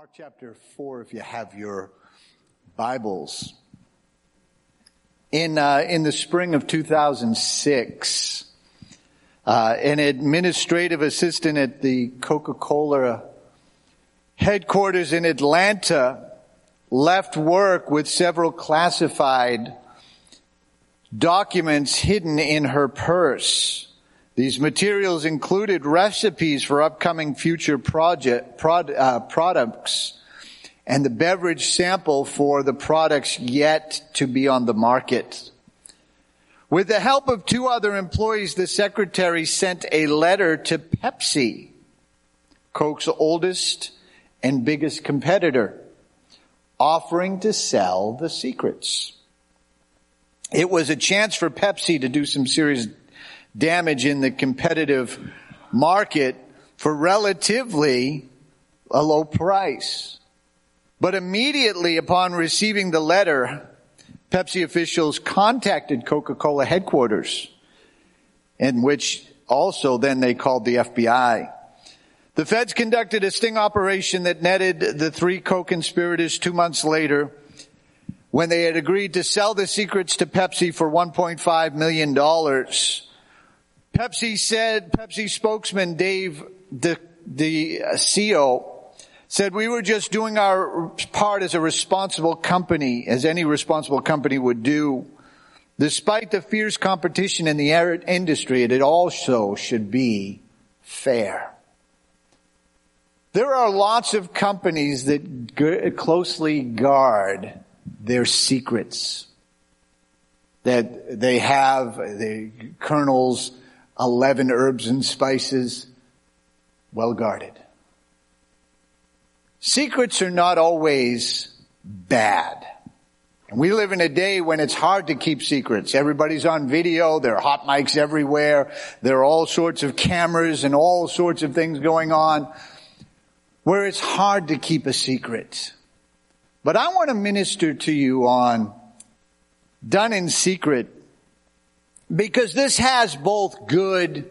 Mark chapter 4, if you have your Bibles. In, uh, in the spring of 2006, uh, an administrative assistant at the Coca-Cola headquarters in Atlanta left work with several classified documents hidden in her purse. These materials included recipes for upcoming future project, prod, uh, products and the beverage sample for the products yet to be on the market. With the help of two other employees, the secretary sent a letter to Pepsi, Coke's oldest and biggest competitor, offering to sell the secrets. It was a chance for Pepsi to do some serious damage in the competitive market for relatively a low price. But immediately upon receiving the letter, Pepsi officials contacted Coca-Cola headquarters, in which also then they called the FBI. The feds conducted a sting operation that netted the three co-conspirators two months later when they had agreed to sell the secrets to Pepsi for $1.5 million. Pepsi said, Pepsi spokesman Dave the, the CEO said we were just doing our part as a responsible company, as any responsible company would do. Despite the fierce competition in the industry, it also should be fair. There are lots of companies that closely guard their secrets. That they have the Colonel's 11 herbs and spices, well guarded. Secrets are not always bad. We live in a day when it's hard to keep secrets. Everybody's on video. There are hot mics everywhere. There are all sorts of cameras and all sorts of things going on where it's hard to keep a secret. But I want to minister to you on done in secret because this has both good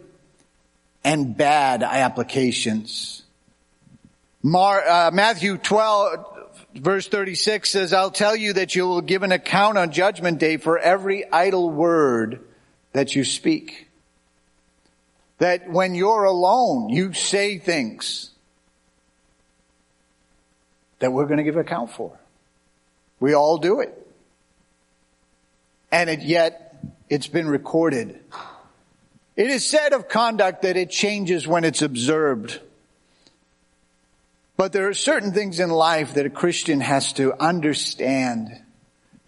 and bad applications. Mar, uh, Matthew 12, verse 36 says, I'll tell you that you will give an account on judgment day for every idle word that you speak. That when you're alone, you say things that we're going to give account for. We all do it. And it yet it's been recorded. It is said of conduct that it changes when it's observed. But there are certain things in life that a Christian has to understand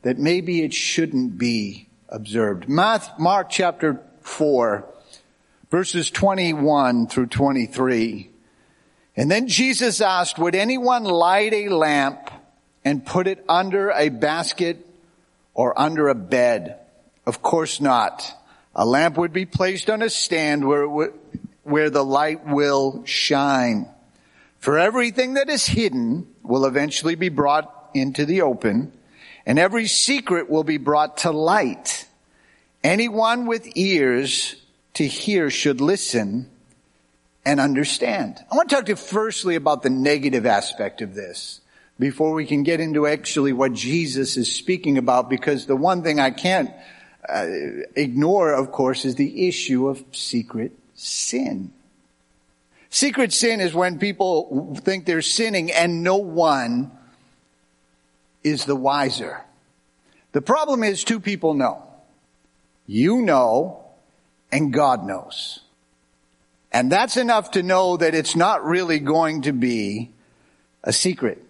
that maybe it shouldn't be observed. Mark chapter 4, verses 21 through 23. And then Jesus asked, would anyone light a lamp and put it under a basket or under a bed? Of course not. A lamp would be placed on a stand where, would, where the light will shine. For everything that is hidden will eventually be brought into the open, and every secret will be brought to light. Anyone with ears to hear should listen and understand. I want to talk to you firstly about the negative aspect of this before we can get into actually what Jesus is speaking about because the one thing I can't uh, ignore, of course, is the issue of secret sin. Secret sin is when people think they're sinning and no one is the wiser. The problem is two people know. You know and God knows. And that's enough to know that it's not really going to be a secret.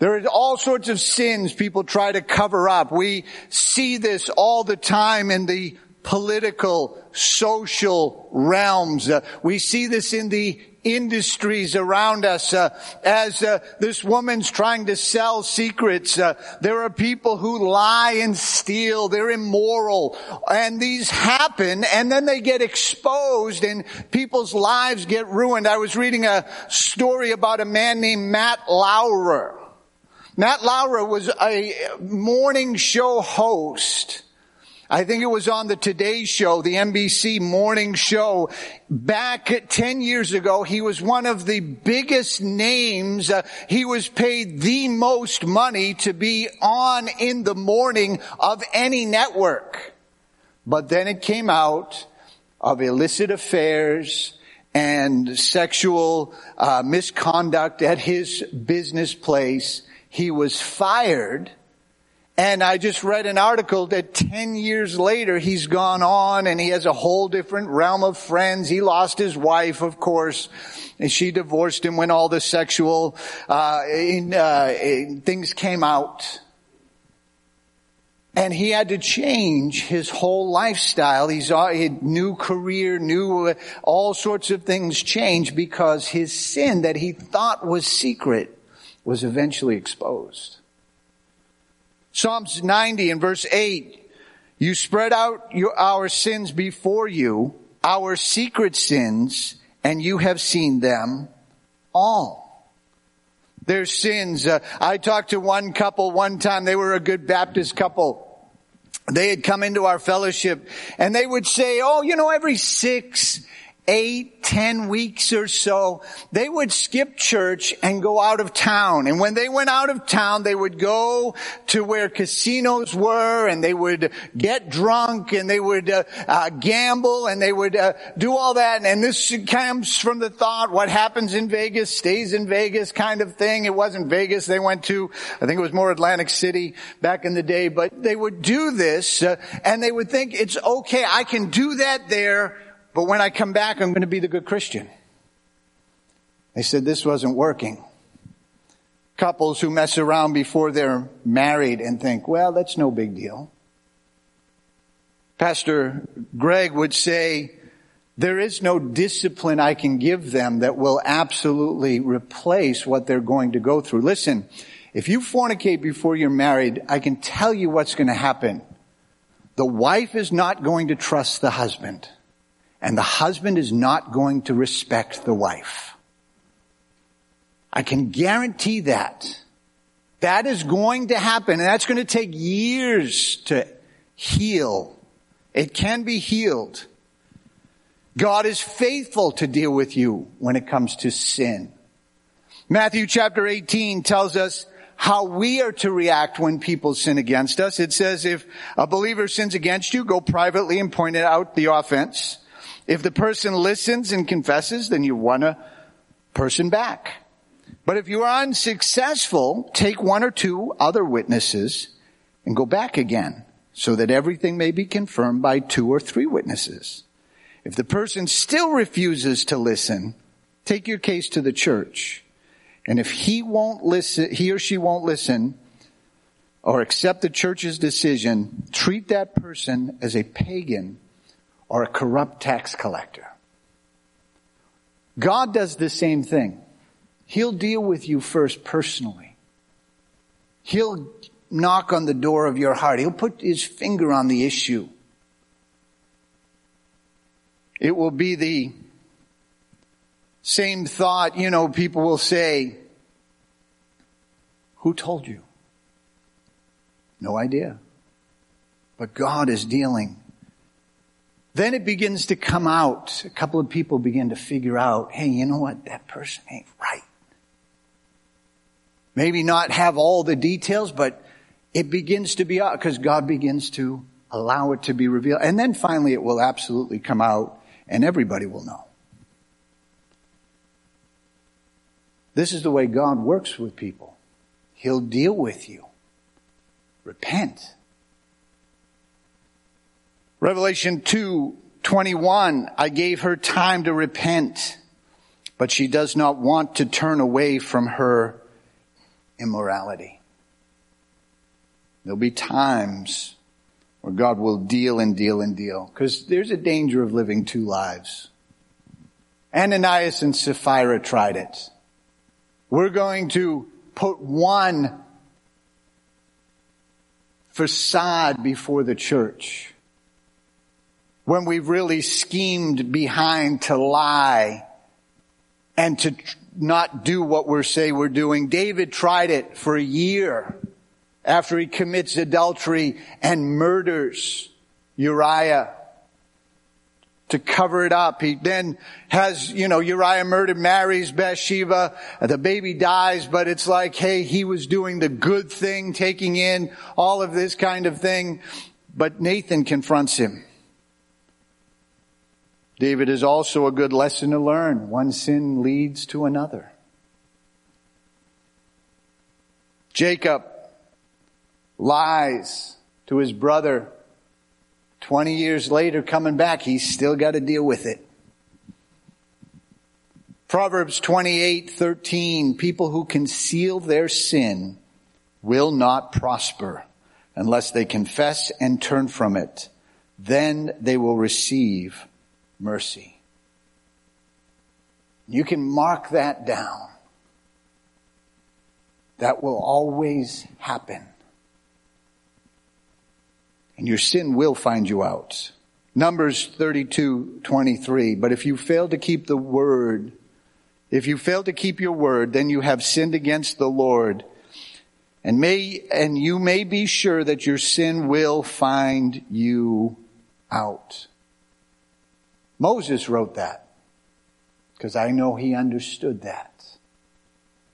There are all sorts of sins people try to cover up. We see this all the time in the political, social realms. Uh, we see this in the industries around us uh, as uh, this woman's trying to sell secrets. Uh, there are people who lie and steal. They're immoral. And these happen and then they get exposed and people's lives get ruined. I was reading a story about a man named matt lauer Matt Lauer was a morning show host I think it was on the Today Show, the NBC morning show. Back 10 years ago, he was one of the biggest names. Uh, he was paid the most money to be on in the morning of any network. But then it came out of illicit affairs and sexual uh, misconduct at his business place. He was fired and I just read an article that 10 years later he's gone on and he has a whole different realm of friends. He lost his wife, of course, and she divorced him when all the sexual uh, in, uh, things came out. And he had to change his whole lifestyle. He's uh, he new career, new uh, all sorts of things changed because his sin that he thought was secret was eventually exposed. Psalms 90 and verse 8, you spread out your, our sins before you, our secret sins, and you have seen them all. Their sins. Uh, I talked to one couple one time. They were a good Baptist couple. They had come into our fellowship and they would say, oh, you know, every six, eight, ten weeks or so, they would skip church and go out of town. And when they went out of town, they would go to where casinos were and they would get drunk and they would uh, uh, gamble and they would uh, do all that. And this comes from the thought, what happens in Vegas stays in Vegas kind of thing. It wasn't Vegas. They went to, I think it was more Atlantic City back in the day, but they would do this uh, and they would think it's okay. I can do that there but when I come back, I'm going to be the good Christian. They said this wasn't working. Couples who mess around before they're married and think, well, that's no big deal. Pastor Greg would say, there is no discipline I can give them that will absolutely replace what they're going to go through. Listen, if you fornicate before you're married, I can tell you what's going to happen. The wife is not going to trust the husband. And the husband is not going to respect the wife. I can guarantee that. That is going to happen and that's going to take years to heal. It can be healed. God is faithful to deal with you when it comes to sin. Matthew chapter 18 tells us how we are to react when people sin against us. It says if a believer sins against you, go privately and point out the offense. If the person listens and confesses, then you won a person back. But if you are unsuccessful, take one or two other witnesses and go back again so that everything may be confirmed by two or three witnesses. If the person still refuses to listen, take your case to the church. And if he won't listen, he or she won't listen or accept the church's decision, treat that person as a pagan or a corrupt tax collector. God does the same thing. He'll deal with you first personally. He'll knock on the door of your heart. He'll put his finger on the issue. It will be the same thought, you know, people will say, who told you? No idea. But God is dealing then it begins to come out. A couple of people begin to figure out, hey, you know what? That person ain't right. Maybe not have all the details, but it begins to be out because God begins to allow it to be revealed. And then finally it will absolutely come out and everybody will know. This is the way God works with people. He'll deal with you. Repent. Revelation 2, 21, I gave her time to repent, but she does not want to turn away from her immorality. There'll be times where God will deal and deal and deal, because there's a danger of living two lives. Ananias and Sapphira tried it. We're going to put one facade before the church when we've really schemed behind to lie and to not do what we're say we're doing. David tried it for a year after he commits adultery and murders Uriah to cover it up. He then has, you know, Uriah murdered, marries Bathsheba, the baby dies, but it's like, hey, he was doing the good thing, taking in all of this kind of thing. But Nathan confronts him. David is also a good lesson to learn. One sin leads to another. Jacob lies to his brother 20 years later coming back, he's still got to deal with it. Proverbs 28, 13, people who conceal their sin will not prosper unless they confess and turn from it. Then they will receive mercy. You can mark that down. That will always happen and your sin will find you out. Numbers 32, 23. But if you fail to keep the word, if you fail to keep your word, then you have sinned against the Lord. And may, and you may be sure that your sin will find you out. Moses wrote that because I know he understood that.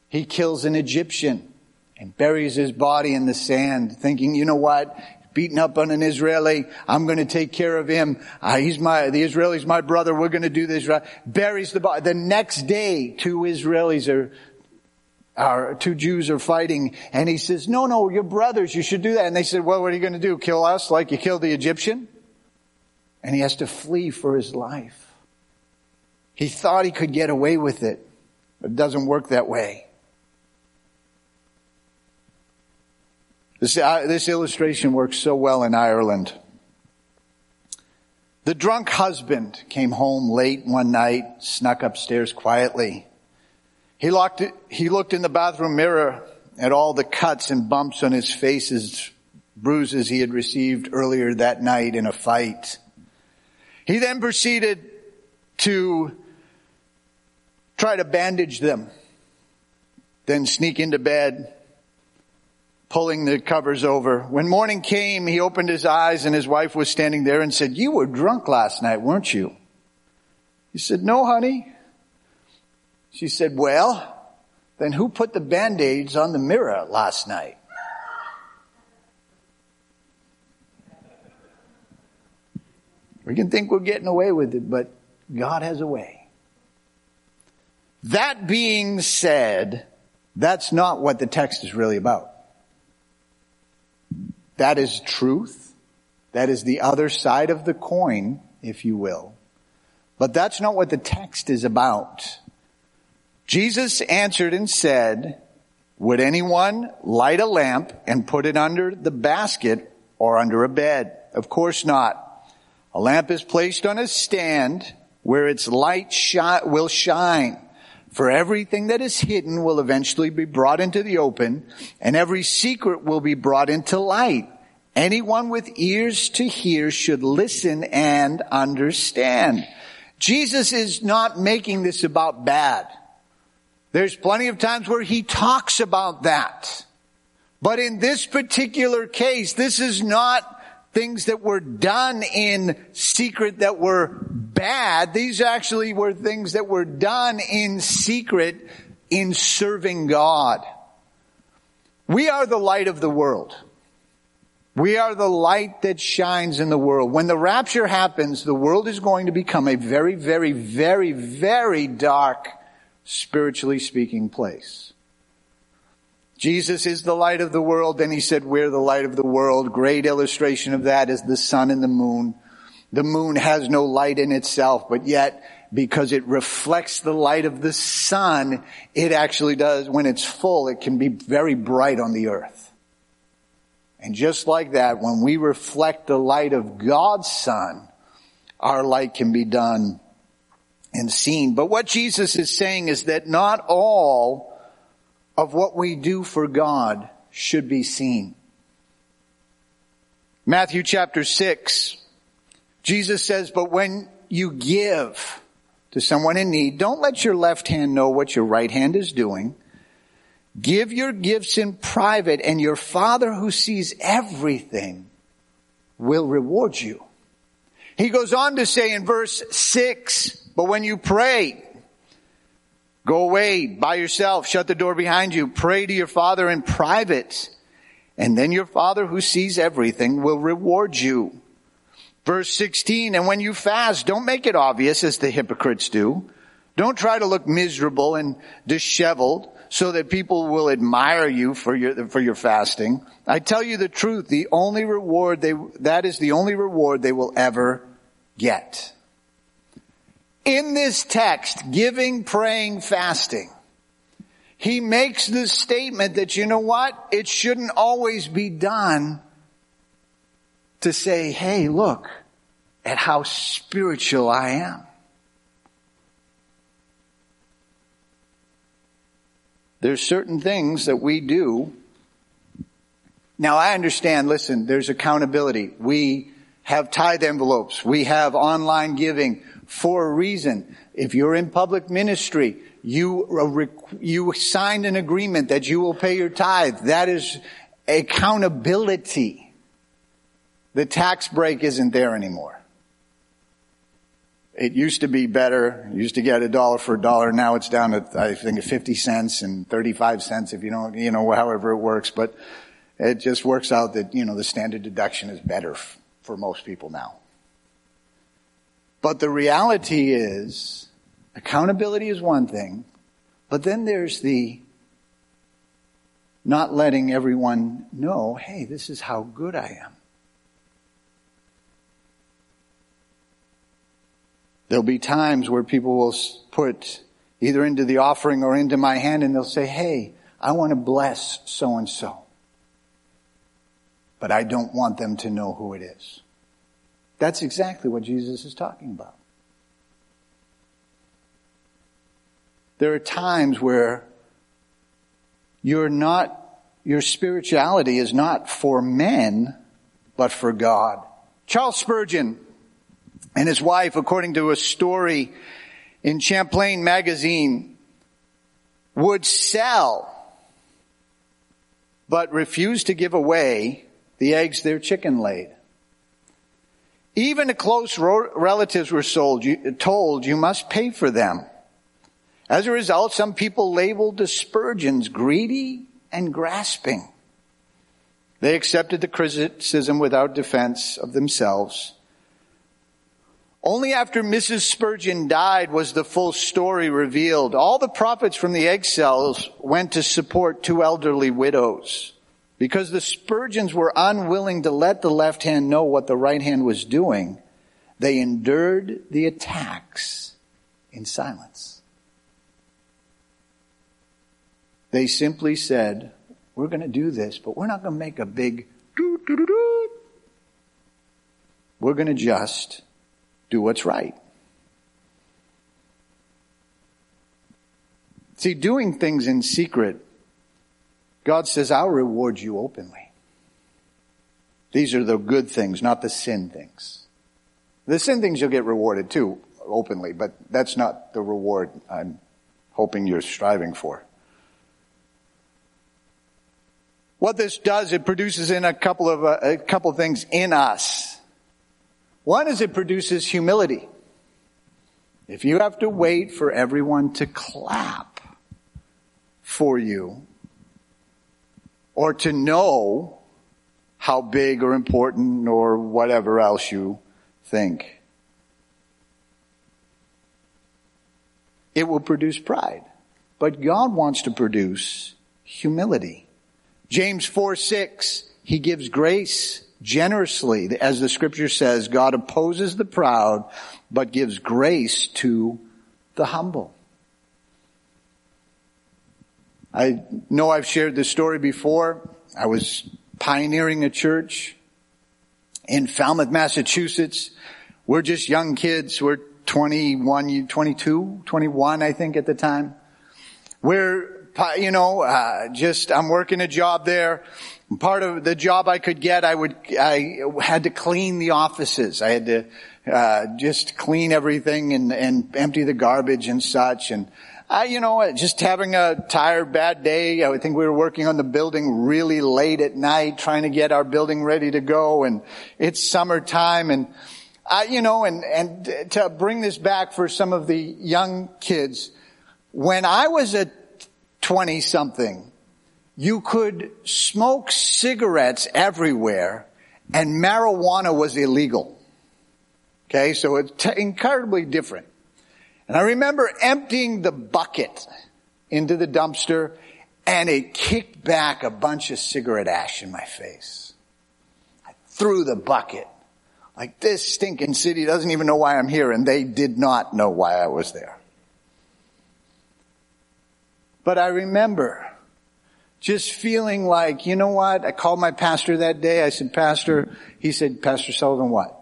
He kills an Egyptian and buries his body in the sand thinking, you know what? beaten up on an Israeli. I'm going to take care of him. Uh, he's my, the Israeli's my brother. We're going to do this. Right? Buries the body. The next day, two Israelis are, are, two Jews are fighting and he says, no, no, you're brothers. You should do that. And they said, well, what are you going to do? Kill us like you killed the Egyptian? And he has to flee for his life. He thought he could get away with it, but it doesn't work that way. This, uh, this illustration works so well in Ireland. The drunk husband came home late one night, snuck upstairs quietly. He locked it, he looked in the bathroom mirror at all the cuts and bumps on his face as bruises he had received earlier that night in a fight. He then proceeded to try to bandage them, then sneak into bed, pulling the covers over. When morning came, he opened his eyes and his wife was standing there and said, you were drunk last night, weren't you? He said, no, honey. She said, well, then who put the band-aids on the mirror last night? We can think we're getting away with it, but God has a way. That being said, that's not what the text is really about. That is truth. That is the other side of the coin, if you will. But that's not what the text is about. Jesus answered and said, would anyone light a lamp and put it under the basket or under a bed? Of course not. A lamp is placed on a stand where its light shi- will shine. For everything that is hidden will eventually be brought into the open, and every secret will be brought into light. Anyone with ears to hear should listen and understand. Jesus is not making this about bad. There's plenty of times where he talks about that. But in this particular case, this is not things that were done in secret that were bad. These actually were things that were done in secret in serving God. We are the light of the world. We are the light that shines in the world. When the rapture happens, the world is going to become a very, very, very, very dark, spiritually speaking place. Jesus is the light of the world. Then he said, we're the light of the world. Great illustration of that is the sun and the moon. The moon has no light in itself, but yet because it reflects the light of the sun, it actually does, when it's full, it can be very bright on the earth. And just like that, when we reflect the light of God's sun, our light can be done and seen. But what Jesus is saying is that not all of what we do for God should be seen. Matthew chapter 6, Jesus says, but when you give to someone in need, don't let your left hand know what your right hand is doing. Give your gifts in private and your father who sees everything will reward you. He goes on to say in verse 6, but when you pray, go away by yourself, shut the door behind you, pray to your Father in private, and then your Father who sees everything will reward you. Verse 16, and when you fast, don't make it obvious as the hypocrites do. Don't try to look miserable and disheveled so that people will admire you for your, for your fasting. I tell you the truth, the only reward they, that is the only reward they will ever get. In this text, giving, praying, fasting, he makes the statement that, you know what? It shouldn't always be done to say, hey, look at how spiritual I am. There's certain things that we do. Now I understand, listen, there's accountability. We have tithe envelopes. We have online giving for a reason. If you're in public ministry, you, uh, you signed an agreement that you will pay your tithe. That is accountability. The tax break isn't there anymore. It used to be better. You used to get a dollar for a dollar. Now it's down to, I think, 50 cents and 35 cents if you don't, you know, however it works. But it just works out that, you know, the standard deduction is better f- for most people now. But the reality is, accountability is one thing, but then there's the not letting everyone know, hey, this is how good I am. There'll be times where people will put either into the offering or into my hand and they'll say, hey, I want to bless so and so. But I don't want them to know who it is. That's exactly what Jesus is talking about. There are times where you're not, your spirituality is not for men, but for God. Charles Spurgeon and his wife, according to a story in Champlain magazine, would sell but refused to give away the eggs their chicken laid. Even close relatives were sold, told you must pay for them. As a result, some people labeled the Spurgeons greedy and grasping. They accepted the criticism without defense of themselves only after Mrs. Spurgeon died was the full story revealed. All the profits from the egg sales went to support two elderly widows. Because the Spurgeons were unwilling to let the left hand know what the right hand was doing, they endured the attacks in silence. They simply said, we're going to do this, but we're not going to make a big doo doo doo doo. We're going to just do what's right. See, doing things in secret, God says, I'll reward you openly. These are the good things, not the sin things. The sin things you'll get rewarded too, openly, but that's not the reward I'm hoping you're striving for. What this does, it produces in a couple of, uh, a couple of things in us. One is it produces humility. If you have to wait for everyone to clap for you or to know how big or important or whatever else you think, it will produce pride. But God wants to produce humility. James 4 6, He gives grace generously. As the scripture says, God opposes the proud, but gives grace to the humble. I know I've shared this story before. I was pioneering a church in Falmouth, Massachusetts. We're just young kids. We're 21, 22, 21, I think at the time. We're, you know, uh, just, I'm working a job there Part of the job I could get, I would, I had to clean the offices. I had to, uh, just clean everything and, and empty the garbage and such. And I, you know, just having a tired, bad day. I think we were working on the building really late at night, trying to get our building ready to go. And it's summertime and, I, you know, and, and to bring this back for some of the young kids, when I was a 20 something, you could smoke cigarettes everywhere and marijuana was illegal. Okay, so it's t- incredibly different. And I remember emptying the bucket into the dumpster and it kicked back a bunch of cigarette ash in my face. I threw the bucket. Like this stinking city doesn't even know why I'm here and they did not know why I was there. But I remember just feeling like, you know what? I called my pastor that day. I said, Pastor, he said, Pastor Sullivan, what?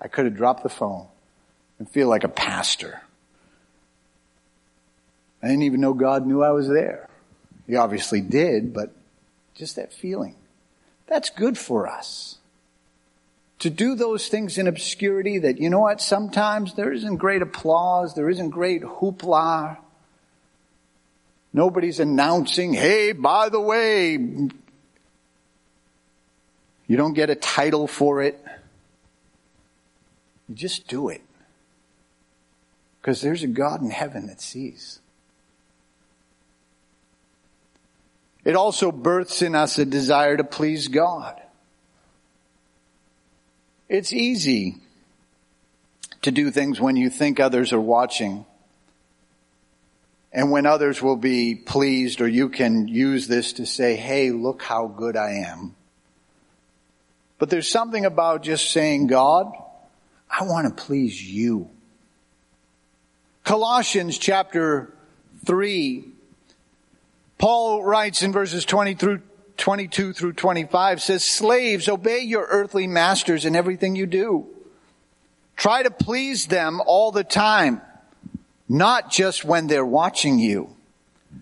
I could have dropped the phone and feel like a pastor. I didn't even know God knew I was there. He obviously did, but just that feeling. That's good for us. To do those things in obscurity that, you know what, sometimes there isn't great applause, there isn't great hoopla. Nobody's announcing, hey, by the way, you don't get a title for it. You just do it. Because there's a God in heaven that sees. It also births in us a desire to please God. It's easy to do things when you think others are watching and when others will be pleased or you can use this to say, hey, look how good I am. But there's something about just saying, God, I want to please you. Colossians chapter 3 Paul writes in verses 20 through 22 through 25 says, slaves, obey your earthly masters in everything you do. Try to please them all the time, not just when they're watching you.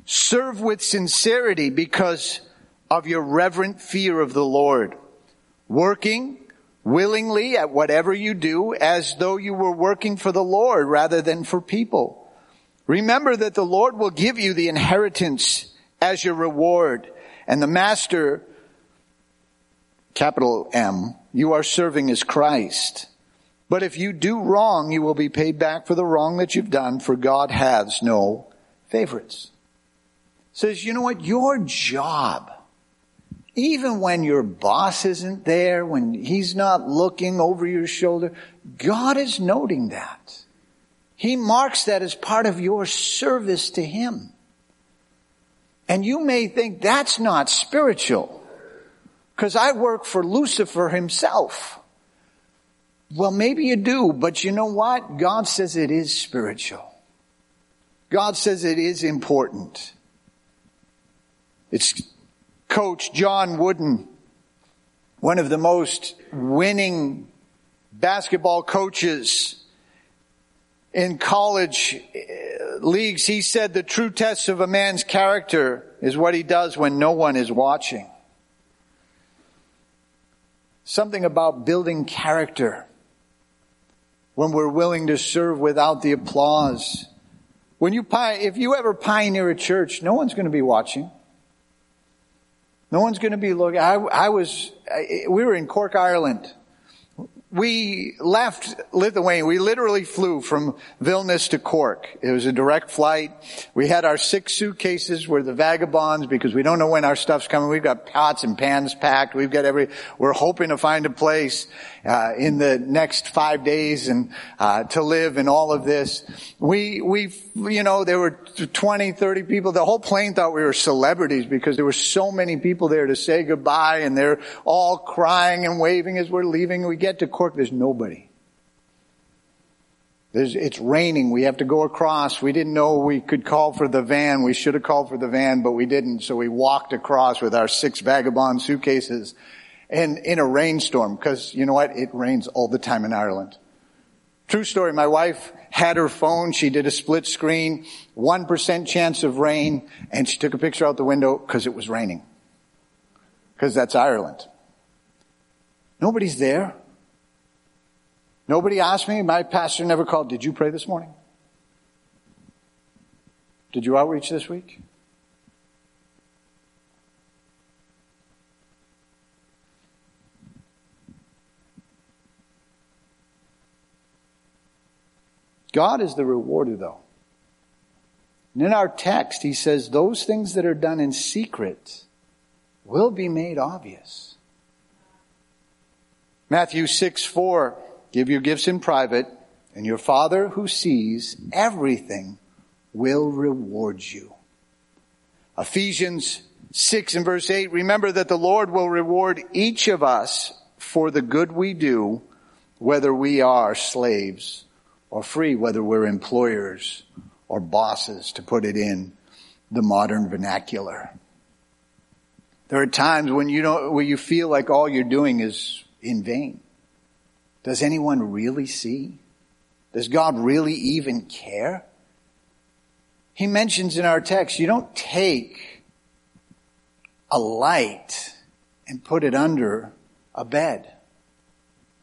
Serve with sincerity because of your reverent fear of the Lord. Working willingly at whatever you do as though you were working for the Lord rather than for people. Remember that the Lord will give you the inheritance as your reward. And the master, capital M, you are serving is Christ. But if you do wrong, you will be paid back for the wrong that you've done, for God has no favorites. Says, you know what? Your job, even when your boss isn't there, when he's not looking over your shoulder, God is noting that. He marks that as part of your service to Him. And you may think that's not spiritual. Cause I work for Lucifer himself. Well, maybe you do, but you know what? God says it is spiritual. God says it is important. It's coach John Wooden, one of the most winning basketball coaches in college uh, leagues, he said the true test of a man's character is what he does when no one is watching. Something about building character when we're willing to serve without the applause. When you, if you ever pioneer a church, no one's going to be watching. No one's going to be looking. I, I was, I, we were in Cork, Ireland we left Lithuania. We literally flew from Vilnius to Cork. It was a direct flight. We had our six suitcases were the vagabonds because we don't know when our stuff's coming. We've got pots and pans packed. We've got every, we're hoping to find a place, uh, in the next five days and, uh, to live in all of this. We, we, you know, there were 20, 30 people. The whole plane thought we were celebrities because there were so many people there to say goodbye and they're all crying and waving as we're leaving. We get to Cork there's nobody. There's, it's raining. We have to go across. We didn't know we could call for the van. We should have called for the van, but we didn't. So we walked across with our six vagabond suitcases and in a rainstorm because you know what? It rains all the time in Ireland. True story. My wife had her phone. She did a split screen, 1% chance of rain, and she took a picture out the window because it was raining. Because that's Ireland. Nobody's there. Nobody asked me. My pastor never called. Did you pray this morning? Did you outreach this week? God is the rewarder though. And in our text, he says those things that are done in secret will be made obvious. Matthew 6, 4, give your gifts in private and your father who sees everything will reward you. Ephesians 6 and verse 8, remember that the Lord will reward each of us for the good we do, whether we are slaves or free, whether we're employers or bosses, to put it in the modern vernacular. There are times when you don't, where you feel like all you're doing is in vain. Does anyone really see? Does God really even care? He mentions in our text, you don't take a light and put it under a bed.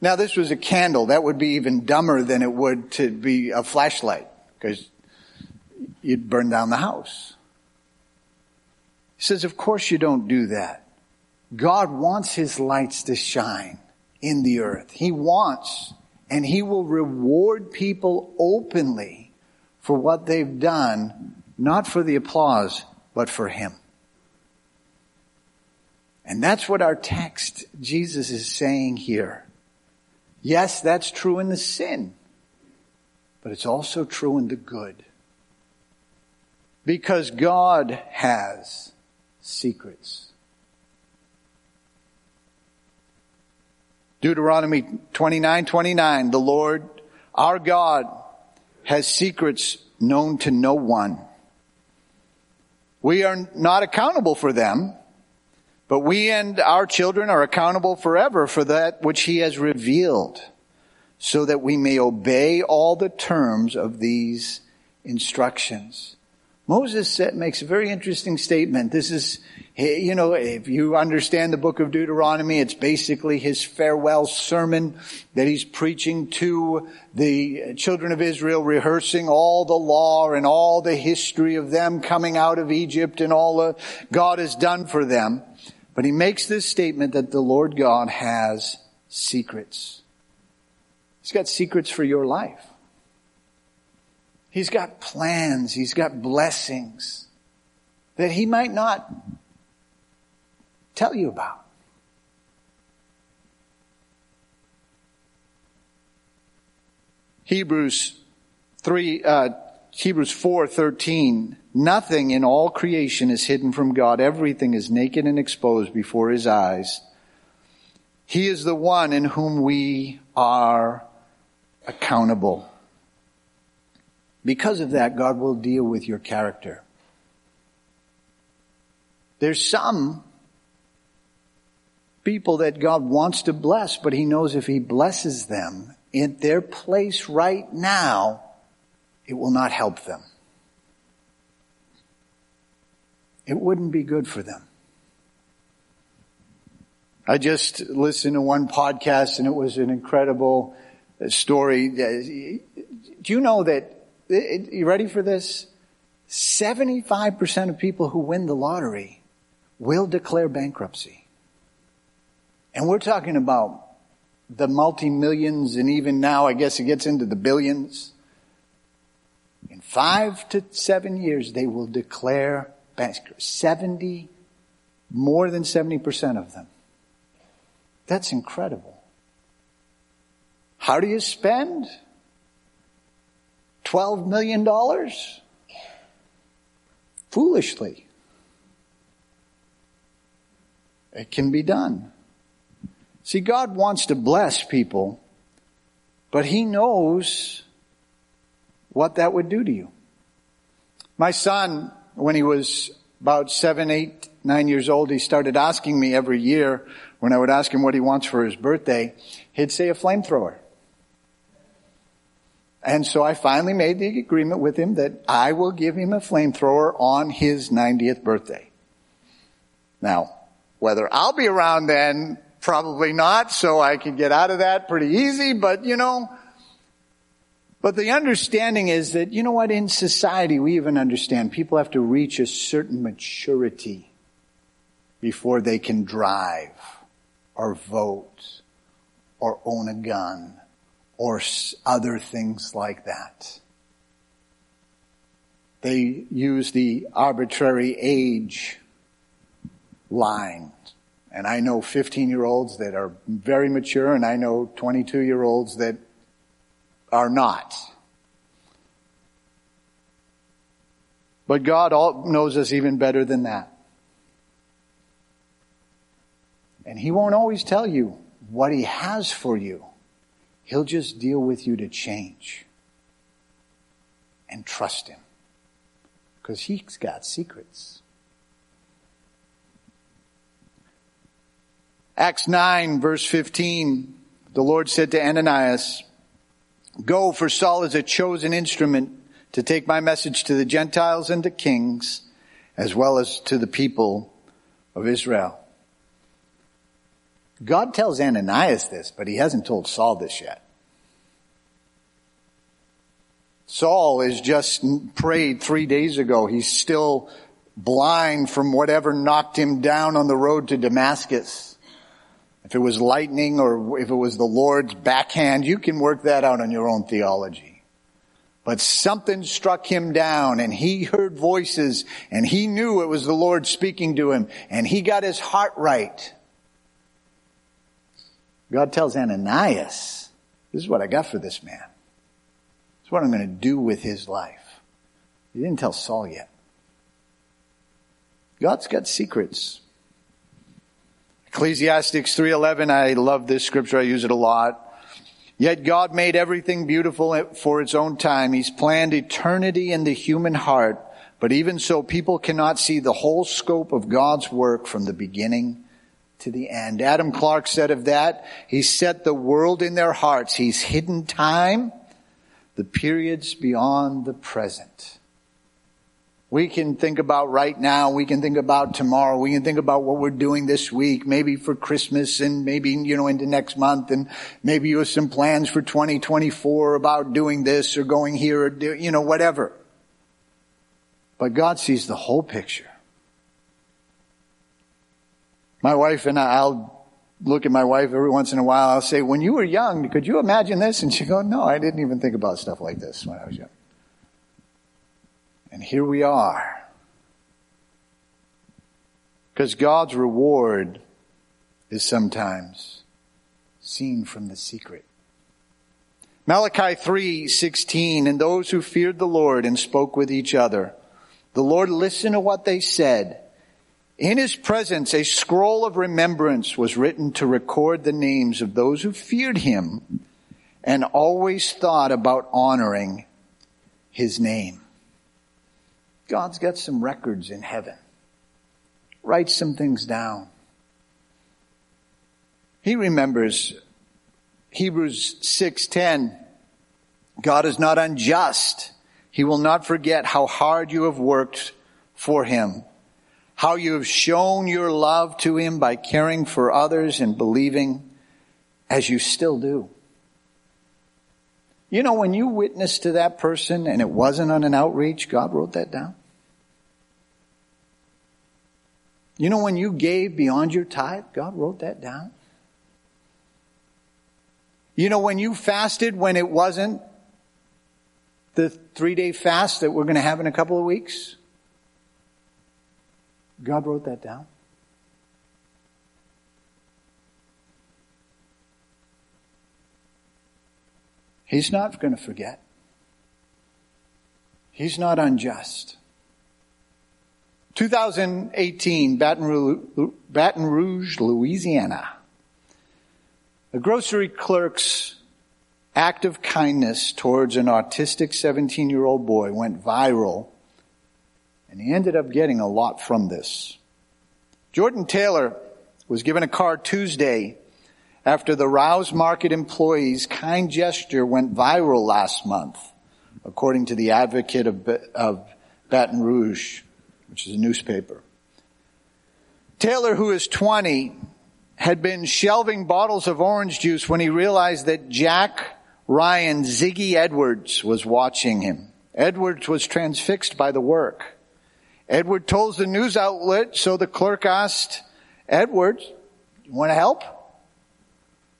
Now this was a candle. That would be even dumber than it would to be a flashlight because you'd burn down the house. He says, of course you don't do that. God wants his lights to shine in the earth. He wants and he will reward people openly for what they've done, not for the applause, but for him. And that's what our text, Jesus is saying here. Yes, that's true in the sin, but it's also true in the good. Because God has secrets. Deuteronomy 29, 29, the Lord, our God, has secrets known to no one. We are not accountable for them, but we and our children are accountable forever for that which he has revealed so that we may obey all the terms of these instructions. Moses makes a very interesting statement. This is, Eh, you know, if you understand the book of Deuteronomy, it's basically his farewell sermon that he's preaching to the children of Israel, rehearsing all the law and all the history of them coming out of Egypt and all that God has done for them. But he makes this statement that the Lord God has secrets. He's got secrets for your life. He's got plans. He's got blessings that he might not tell you about. Hebrews 3, uh, Hebrews 4, 13. Nothing in all creation is hidden from God. Everything is naked and exposed before his eyes. He is the one in whom we are accountable. Because of that, God will deal with your character. There's some people that God wants to bless, but He knows if He blesses them in their place right now, it will not help them. It wouldn't be good for them. I just listened to one podcast and it was an incredible uh, story. Uh, do you know that uh, you ready for this? 75% of people who win the lottery will declare bankruptcy. And we're talking about the multi-millions and even now I guess it gets into the billions. In five to seven years they will declare bankruptcy. 70, more than 70% of them. That's incredible. How do you spend? $12 million? Foolishly. It can be done. See, God wants to bless people, but He knows what that would do to you. My son, when he was about seven, eight, nine years old, he started asking me every year when I would ask him what he wants for his birthday, he'd say a flamethrower. And so I finally made the agreement with him that I will give him a flamethrower on his 90th birthday. Now, whether I'll be around then, probably not, so I can get out of that pretty easy, but you know, but the understanding is that, you know what, in society we even understand people have to reach a certain maturity before they can drive or vote or own a gun or other things like that. They use the arbitrary age line. And I know 15 year olds that are very mature and I know 22 year olds that are not. But God knows us even better than that. And He won't always tell you what He has for you. He'll just deal with you to change. And trust Him. Because He's got secrets. Acts 9 verse 15, the Lord said to Ananias, Go, for Saul is a chosen instrument to take my message to the Gentiles and to kings, as well as to the people of Israel. God tells Ananias this, but he hasn't told Saul this yet. Saul is just prayed three days ago. He's still blind from whatever knocked him down on the road to Damascus. If it was lightning or if it was the Lord's backhand, you can work that out on your own theology. But something struck him down and he heard voices and he knew it was the Lord speaking to him and he got his heart right. God tells Ananias, this is what I got for this man. This is what I'm going to do with his life. He didn't tell Saul yet. God's got secrets. Ecclesiastes 3:11 I love this scripture I use it a lot. Yet God made everything beautiful for its own time. He's planned eternity in the human heart, but even so people cannot see the whole scope of God's work from the beginning to the end. Adam Clarke said of that, he set the world in their hearts. He's hidden time, the periods beyond the present. We can think about right now. We can think about tomorrow. We can think about what we're doing this week, maybe for Christmas and maybe, you know, into next month and maybe you have some plans for 2024 about doing this or going here or do, you know, whatever. But God sees the whole picture. My wife and I, I'll look at my wife every once in a while. I'll say, when you were young, could you imagine this? And she go, no, I didn't even think about stuff like this when I was young. And here we are. Because God's reward is sometimes seen from the secret. Malachi 3:16 and those who feared the Lord and spoke with each other the Lord listened to what they said in his presence a scroll of remembrance was written to record the names of those who feared him and always thought about honoring his name God's got some records in heaven. Write some things down. He remembers Hebrews 6:10 God is not unjust. He will not forget how hard you have worked for him, how you have shown your love to him by caring for others and believing as you still do. You know, when you witnessed to that person and it wasn't on an outreach, God wrote that down. You know, when you gave beyond your tithe, God wrote that down. You know, when you fasted when it wasn't the three day fast that we're going to have in a couple of weeks, God wrote that down. He's not going to forget. He's not unjust. 2018, Baton Rouge, Louisiana. A grocery clerk's act of kindness towards an autistic 17 year old boy went viral, and he ended up getting a lot from this. Jordan Taylor was given a car Tuesday after the Rouse Market employee's kind gesture went viral last month, according to the advocate of, of Baton Rouge which is a newspaper. Taylor, who is 20, had been shelving bottles of orange juice when he realized that Jack Ryan Ziggy Edwards was watching him. Edwards was transfixed by the work. Edward told the news outlet, so the clerk asked Edwards, you want to help?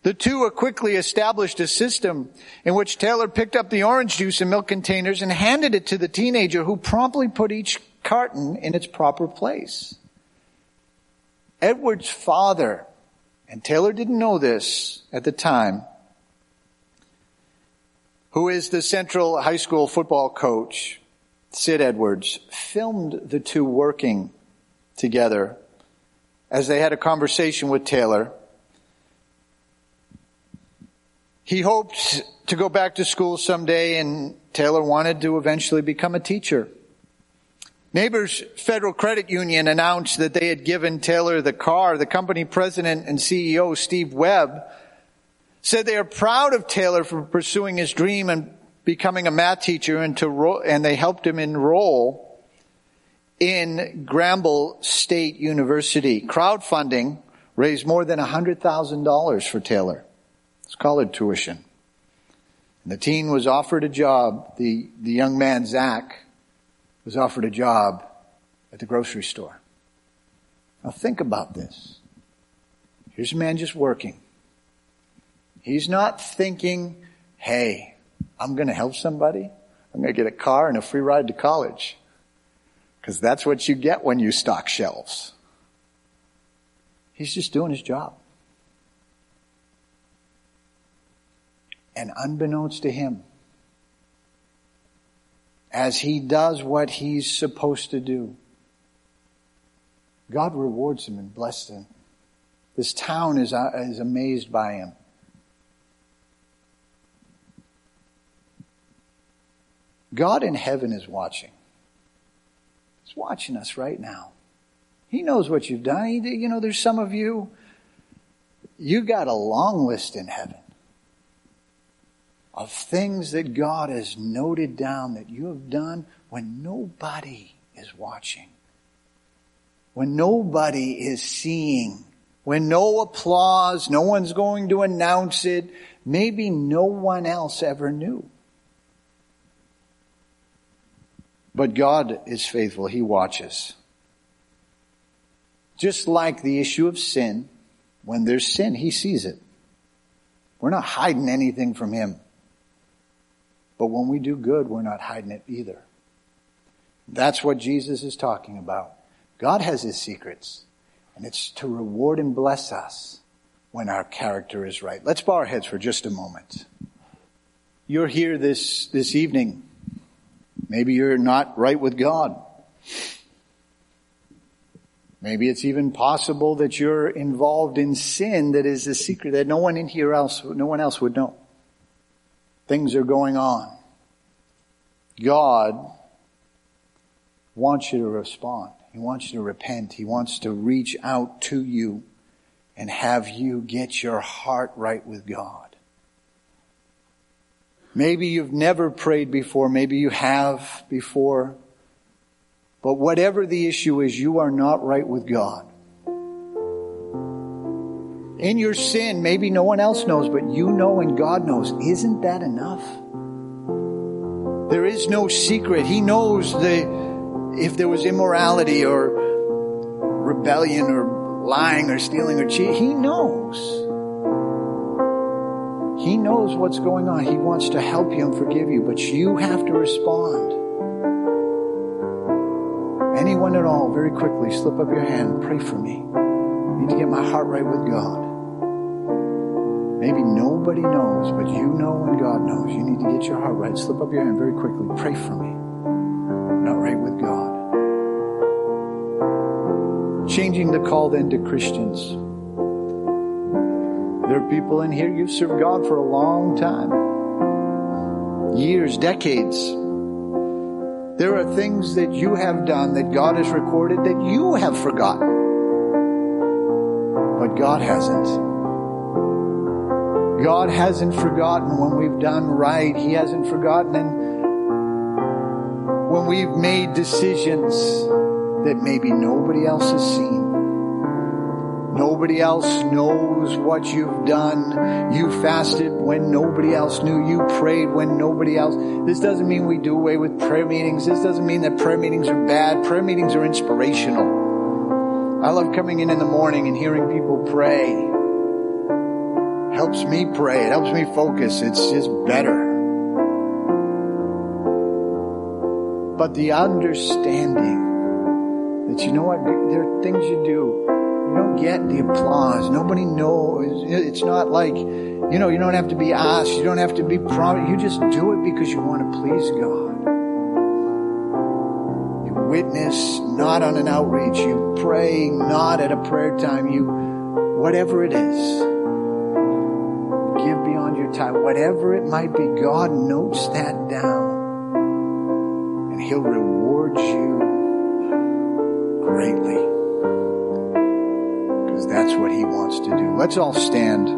The two quickly established a system in which Taylor picked up the orange juice and milk containers and handed it to the teenager who promptly put each carton in its proper place. Edward's father, and Taylor didn't know this at the time, who is the Central High School football coach, Sid Edwards, filmed the two working together as they had a conversation with Taylor he hoped to go back to school someday and Taylor wanted to eventually become a teacher. Neighbors Federal Credit Union announced that they had given Taylor the car. The company president and CEO, Steve Webb, said they are proud of Taylor for pursuing his dream and becoming a math teacher and to ro- and they helped him enroll in Grambling State University. Crowdfunding raised more than $100,000 for Taylor. It's college tuition. And the teen was offered a job. The, the young man, Zach, was offered a job at the grocery store. Now think about this. Here's a man just working. He's not thinking, hey, I'm going to help somebody. I'm going to get a car and a free ride to college. Because that's what you get when you stock shelves. He's just doing his job. And unbeknownst to him, as he does what he's supposed to do, God rewards him and blesses him. This town is, uh, is amazed by him. God in heaven is watching. He's watching us right now. He knows what you've done. He, you know, there's some of you, you've got a long list in heaven of things that God has noted down that you have done when nobody is watching, when nobody is seeing, when no applause, no one's going to announce it, maybe no one else ever knew. But God is faithful. He watches. Just like the issue of sin, when there's sin, He sees it. We're not hiding anything from Him. But when we do good, we're not hiding it either. That's what Jesus is talking about. God has his secrets, and it's to reward and bless us when our character is right. Let's bow our heads for just a moment. You're here this, this evening. Maybe you're not right with God. Maybe it's even possible that you're involved in sin that is a secret that no one in here else, no one else would know. Things are going on. God wants you to respond. He wants you to repent. He wants to reach out to you and have you get your heart right with God. Maybe you've never prayed before. Maybe you have before. But whatever the issue is, you are not right with God in your sin, maybe no one else knows, but you know and God knows. Isn't that enough? There is no secret. He knows the, if there was immorality or rebellion or lying or stealing or cheating. He knows. He knows what's going on. He wants to help you and forgive you, but you have to respond. Anyone at all, very quickly, slip up your hand and pray for me. I need to get my heart right with God. Maybe nobody knows, but you know and God knows. You need to get your heart right. Slip up your hand very quickly. Pray for me. Not right with God. Changing the call then to Christians. There are people in here, you've served God for a long time. Years, decades. There are things that you have done that God has recorded that you have forgotten. But God hasn't. God hasn't forgotten when we've done right. He hasn't forgotten and when we've made decisions that maybe nobody else has seen. Nobody else knows what you've done. You fasted when nobody else knew. You prayed when nobody else. This doesn't mean we do away with prayer meetings. This doesn't mean that prayer meetings are bad. Prayer meetings are inspirational. I love coming in in the morning and hearing people pray helps me pray. It helps me focus. It's just better. But the understanding that you know what, there are things you do. You don't get the applause. Nobody knows. It's not like, you know, you don't have to be asked. You don't have to be proud. You just do it because you want to please God. You witness not on an outreach. You pray not at a prayer time. You, whatever it is, time. Whatever it might be, God notes that down. And He'll reward you greatly. Because that's what He wants to do. Let's all stand.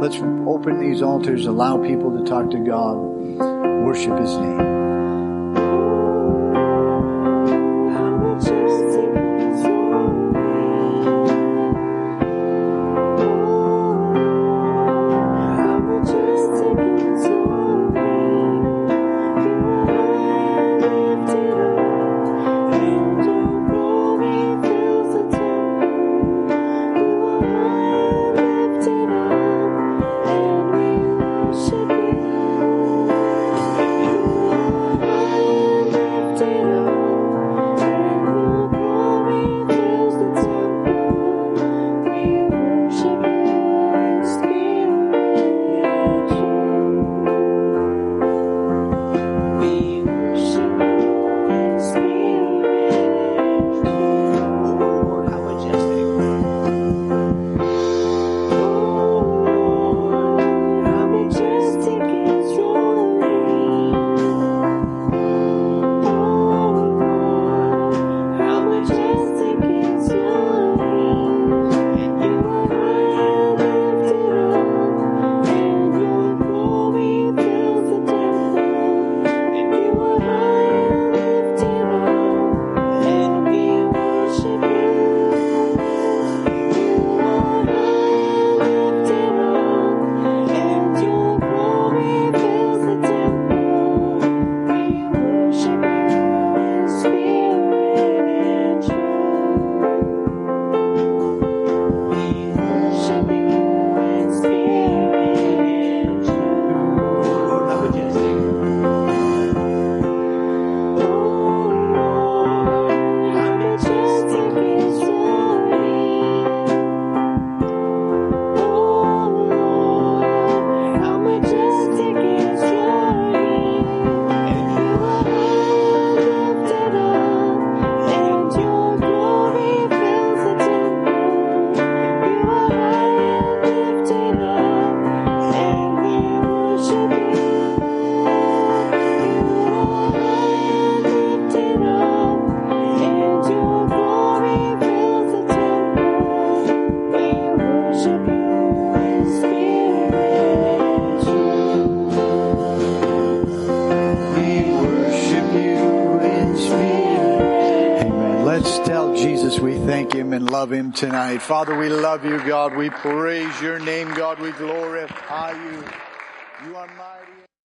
Let's open these altars, allow people to talk to God, worship His name. Tonight. Father, we love you, God. We praise your name, God. We glorify you.